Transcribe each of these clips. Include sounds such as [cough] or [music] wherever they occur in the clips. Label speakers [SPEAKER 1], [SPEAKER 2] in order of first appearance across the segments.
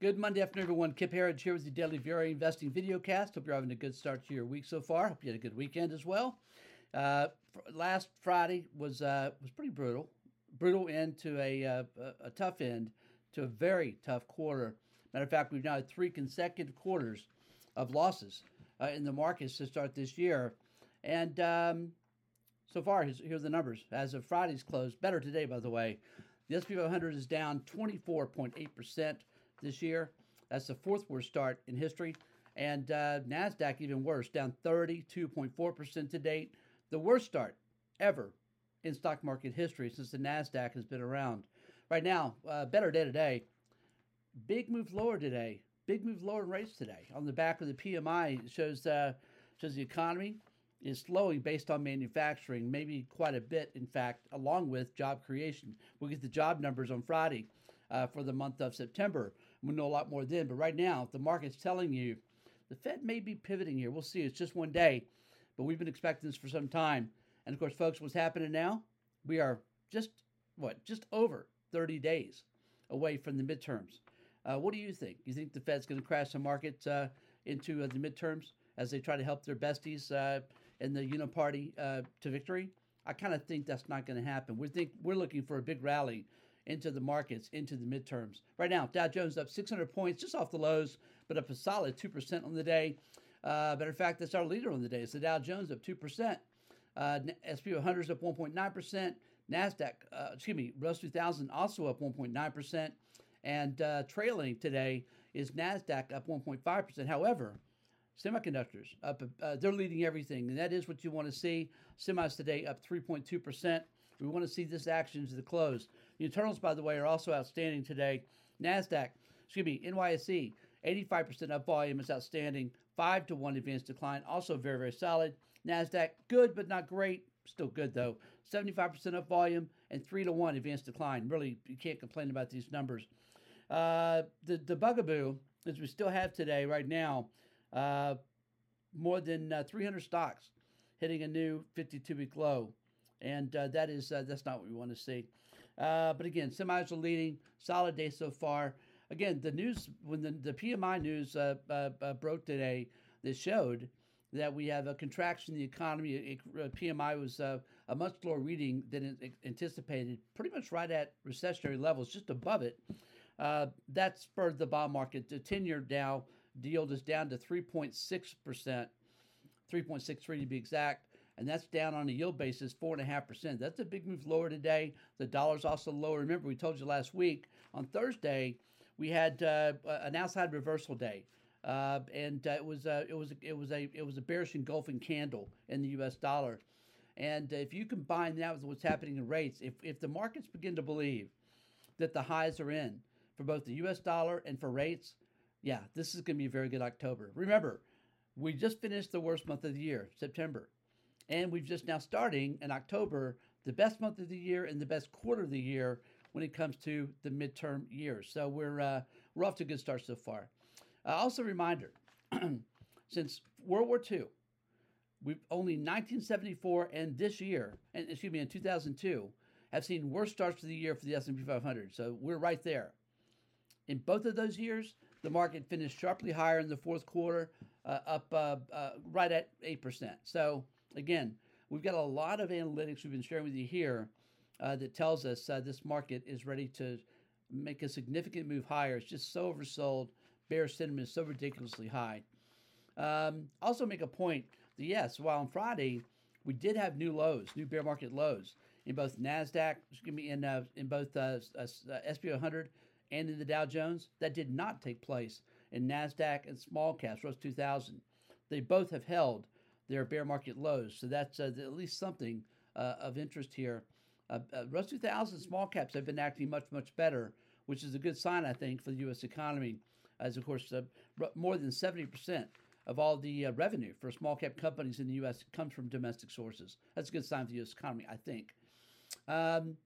[SPEAKER 1] Good Monday afternoon, everyone. Kip Herriage here with the Daily VRA Investing Videocast. Hope you're having a good start to your week so far. Hope you had a good weekend as well. Uh, last Friday was uh, was pretty brutal, brutal end to a, uh, a tough end to a very tough quarter. Matter of fact, we've now had three consecutive quarters of losses uh, in the markets to start this year, and um, so far here's, here's the numbers as of Friday's close. Better today, by the way. The S&P 500 is down 24.8 percent this year. That's the fourth worst start in history. And uh, NASDAQ, even worse, down 32.4% to date. The worst start ever in stock market history since the NASDAQ has been around. Right now, uh, better day today. Big move lower today. Big move lower in rates today. On the back of the PMI, shows, uh, shows the economy is slowing based on manufacturing, maybe quite a bit, in fact, along with job creation. We'll get the job numbers on Friday uh, for the month of September. We'll know a lot more then. But right now, the market's telling you the Fed may be pivoting here. We'll see. It's just one day, but we've been expecting this for some time. And of course, folks, what's happening now? We are just what? Just over 30 days away from the midterms. Uh, what do you think? You think the Fed's going to crash the market uh, into uh, the midterms as they try to help their besties uh, in the Uniparty uh, to victory? I kind of think that's not going to happen. We think we're looking for a big rally into the markets into the midterms. Right now, Dow Jones up 600 points just off the lows, but up a solid 2% on the day. Uh, matter of fact, that's our leader on the day. It's the Dow Jones up 2%. Uh, SP 100 is up 1.9%. NASDAQ, uh, excuse me, Russell 2000 also up 1.9%. And uh, trailing today is NASDAQ up 1.5%. However, semiconductors up, uh, they're leading everything. And that is what you want to see. Semis today up 3.2%. We want to see this action to the close. The internals, by the way, are also outstanding today. NASDAQ, excuse me, NYSE, 85% up volume is outstanding. 5 to 1 advanced decline, also very, very solid. NASDAQ, good but not great. Still good though. 75% up volume and 3 to 1 advanced decline. Really, you can't complain about these numbers. Uh, the, the bugaboo, as we still have today, right now, uh, more than uh, 300 stocks hitting a new 52 week low. And uh, that is uh, that's not what we want to see. Uh, but again, semis are leading. Solid day so far. Again, the news when the, the PMI news uh, uh, uh, broke today, this showed that we have a contraction in the economy. It, PMI was a much lower reading than anticipated, pretty much right at recessionary levels, just above it. that spurred the bond market. The 10 year Dow yield is down to 3.6%, 3.63 to be exact and that's down on a yield basis, 4.5%. That's a big move lower today. The dollar's also lower. Remember, we told you last week on Thursday, we had uh, an outside reversal day. Uh, and uh, it was uh, it was it was a it was a bearish engulfing candle in the U.S. dollar, and if you combine that with what's happening in rates, if if the markets begin to believe that the highs are in for both the U.S. dollar and for rates, yeah, this is going to be a very good October. Remember, we just finished the worst month of the year, September. And we've just now starting in October, the best month of the year and the best quarter of the year when it comes to the midterm years. So we're uh, we're off to a good start so far. Uh, also, a reminder: [clears throat] since World War II, we've only 1974 and this year, and excuse me, in 2002, have seen worse starts to the year for the S&P 500. So we're right there. In both of those years, the market finished sharply higher in the fourth quarter, uh, up uh, uh, right at eight percent. So Again, we've got a lot of analytics we've been sharing with you here uh, that tells us uh, this market is ready to make a significant move higher. It's just so oversold. Bear sentiment is so ridiculously high. Um, also, make a point that yes, while on Friday we did have new lows, new bear market lows in both Nasdaq, excuse me, in uh, in both uh, uh, SP 100 and in the Dow Jones. That did not take place in Nasdaq and small caps, Russell 2000. They both have held their bear market lows. So that's uh, at least something uh, of interest here. Uh, Russell 2000 small caps have been acting much, much better, which is a good sign, I think, for the U.S. economy, as of course, more than 70% of all the uh, revenue for small cap companies in the U.S. comes from domestic sources. That's a good sign for the U.S. economy, I think. Um,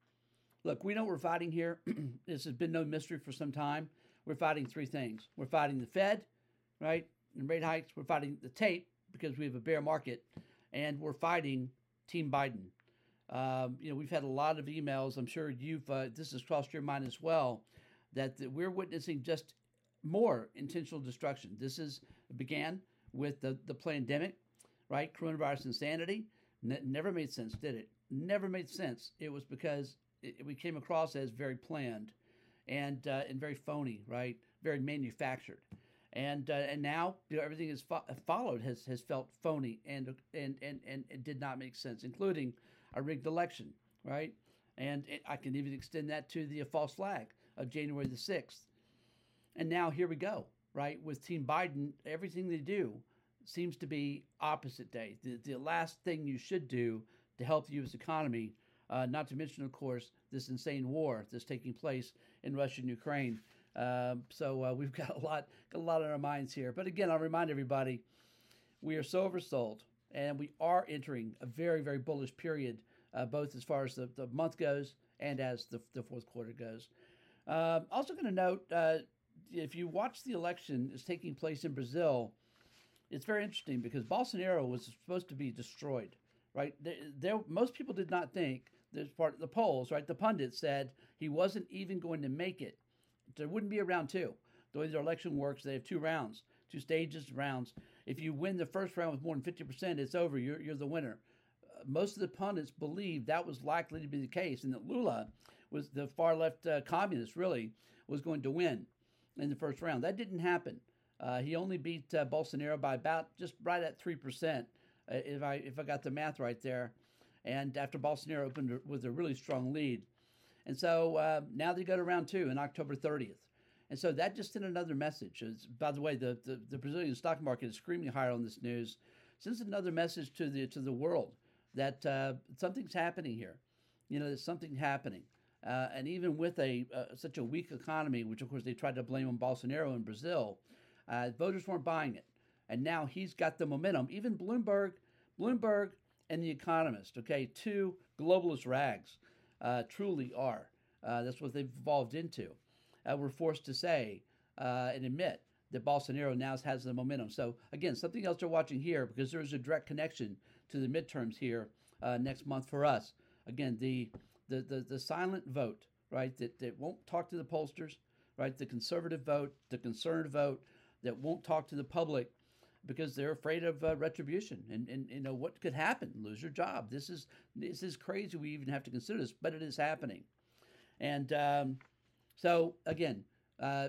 [SPEAKER 1] look, we know we're fighting here. [clears throat] this has been no mystery for some time. We're fighting three things. We're fighting the Fed, right, and rate hikes. We're fighting the tape, because we have a bear market and we're fighting Team Biden. Um, you know, we've had a lot of emails. I'm sure you've uh, this has crossed your mind as well that, we're witnessing just more intentional destruction. This is began with the, the pandemic, right? Coronavirus insanity. N- never made sense, did it? Never made sense. It was because it, we came across as very planned and uh, and very phony, right? Very manufactured. And, uh, and now you know, everything is fo- followed has, has felt phony and, and, and, and it did not make sense, including a rigged election, right? And it, I can even extend that to the false flag of January the 6th. And now here we go, right? With Team Biden, everything they do seems to be opposite day. The, the last thing you should do to help the U.S. economy, uh, not to mention, of course, this insane war that's taking place in Russia and Ukraine. Um, so uh, we've got a lot, got a lot on our minds here. But again, I'll remind everybody, we are so oversold, and we are entering a very, very bullish period, uh, both as far as the, the month goes and as the, the fourth quarter goes. Um, also, going to note uh, if you watch the election is taking place in Brazil, it's very interesting because Bolsonaro was supposed to be destroyed, right? There, there most people did not think there's part of the polls, right? The pundits said he wasn't even going to make it. There wouldn't be a round two. The way their election works, they have two rounds, two stages, rounds. If you win the first round with more than 50%, it's over. You're, you're the winner. Uh, most of the pundits believed that was likely to be the case and that Lula was the far left uh, communist, really, was going to win in the first round. That didn't happen. Uh, he only beat uh, Bolsonaro by about just right at three percent, uh, if I if I got the math right there. And after Bolsonaro opened with a really strong lead, and so uh, now they go to round two on October 30th. And so that just sent another message. It's, by the way, the, the, the, Brazilian stock market is screaming higher on this news. Sends another message to the to the world that uh, something's happening here. You know, there's something happening. Uh, and even with a uh, such a weak economy, which of course they tried to blame on Bolsonaro in Brazil, uh, voters weren't buying it, and now he's got the momentum. Even Bloomberg, Bloomberg, and The Economist, okay, two globalist rags, truly are. Uh, that's what they've evolved into. Uh, we're forced to say and admit that Bolsonaro now has the momentum. So again, something else they're watching here because there is a direct connection to the midterms here next month for us. Again, the the, the, the silent vote, right, that, that won't talk to the pollsters, right, the conservative vote, the concerned vote, that won't talk to the public because they're afraid of uh, retribution and, and you know what could happen? Lose your job. This is this is crazy. We even have to consider this but it is happening. And um, so again uh,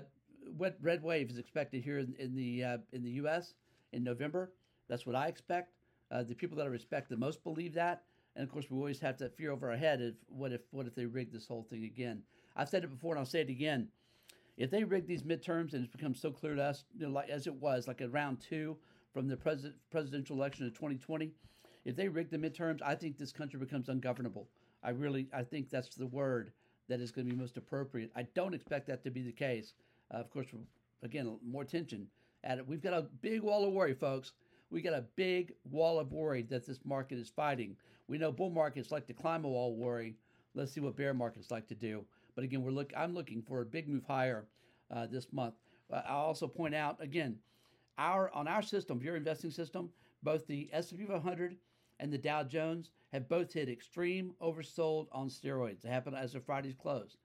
[SPEAKER 1] what red wave is expected here in, in the uh, in the us in november that's what i expect. Uh, the people that i respect the most believe that. And of course, we always have that fear over our head of what if what if they rig this whole thing again? I've said it before, and I'll say it again. If they rig these midterms, and it's become so clear to us, you know, like as it was, like at round two from the president, presidential election of 2020, if they rig the midterms, I think this country becomes ungovernable. I really, I think that's the word that is going to be most appropriate. I don't expect that to be the case. Uh, of course, again, more tension at it. We've got a big wall of worry, folks. We got a big wall of worry that this market is fighting. We know bull markets like to climb a wall of worry. Let's see what bear markets like to do. But again, we're look. I'm looking for a big move higher uh, this month. Uh, I'll also point out again, our on our system, your investing system, both the S&P 500 and the Dow Jones have both hit extreme oversold on steroids. It happened as of Friday's close.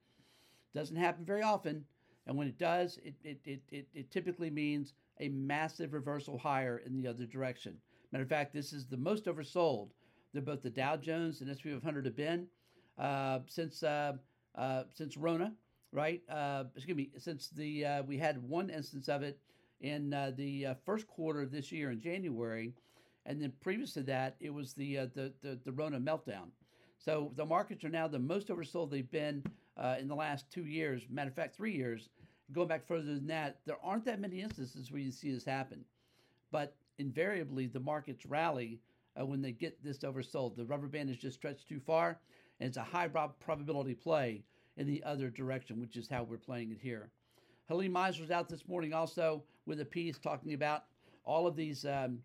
[SPEAKER 1] Doesn't happen very often, and when it does, it, it, it, it, it typically means a massive reversal higher in the other direction. Matter of fact, this is the most oversold that both the Dow Jones and S&P 500 have been uh, since uh, uh, since Rona, right? Uh, excuse me, since the uh, we had one instance of it in the first quarter of this year in January, and then previous to that, it was the the, the, the Rona meltdown. So the markets are now the most oversold they've been in the last two years. Matter of fact, three years. Going back further than that, there aren't that many instances where you see this happen, but invariably the markets rally uh, when they get this oversold. The rubber band is just stretched too far, and it's a high probability play in the other direction, which is how we're playing it here. Helene Meisler's out this morning also with a piece talking about all of these um,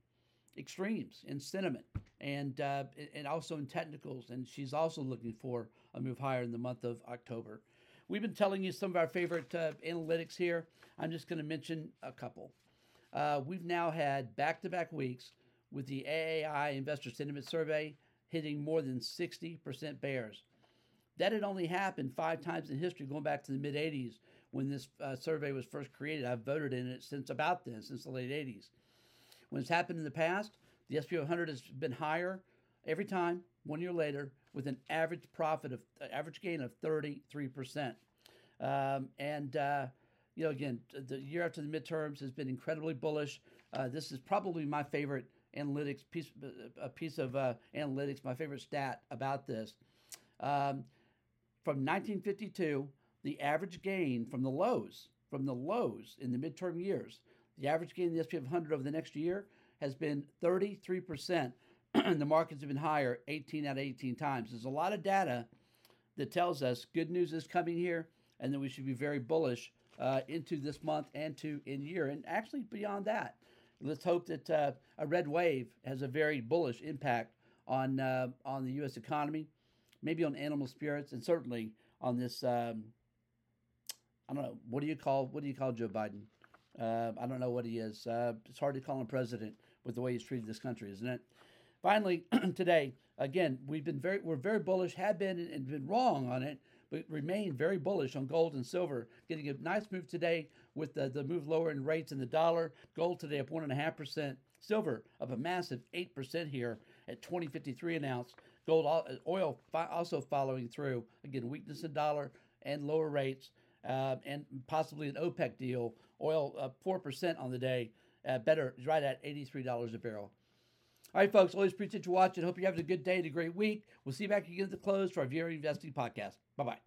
[SPEAKER 1] extremes in sentiment and uh, and also in technicals, and she's also looking for a move higher in the month of October. We've been telling you some of our favorite uh, analytics here. I'm just going to mention a couple. Uh, we've now had back-to-back weeks with the AAII Investor Sentiment Survey hitting more than 60% bears. That had only happened five times in history, going back to the mid 80s, when this uh, survey was first created. I've voted in it since about then, since the late 80s. When it's happened in the past, the SP 100 has been higher every time, one year later, with an average profit of uh, average gain of 33%. Um, and, uh, you know, again, the year after the midterms has been incredibly bullish. Uh, this is probably my favorite analytics piece, a piece of uh, analytics, my favorite stat about this. Um, from 1952, the average gain from the lows, from the lows in the midterm years, the average gain in the SP 500 over the next year has been 33%. And [clears throat] the markets have been higher 18 out of 18 times. There's a lot of data that tells us good news is coming here, and that we should be very bullish uh, into this month and to in year, and actually beyond that. Let's hope that uh, a red wave has a very bullish impact on uh, on the U.S. economy, maybe on animal spirits, and certainly on this. Um, I don't know what do you call what do you call Joe Biden? Uh, I don't know what he is. Uh, it's hard to call him president with the way he's treated this country, isn't it? Finally, [clears throat] today again we've been very we're very bullish, have been and been wrong on it but remain very bullish on gold and silver. Getting a nice move today with the, the move lower in rates in the dollar. Gold today up 1.5%. Silver up a massive 8% here at 20.53 an ounce. Gold oil also following through. Again, weakness in dollar and lower rates, uh, and possibly an OPEC deal. Oil up 4% on the day. Uh, better, right at $83 a barrel. All right, folks, always appreciate you watching. Hope you're having a good day and a great week. We'll see you back again at the close for our VRA Investing podcast. Bye bye.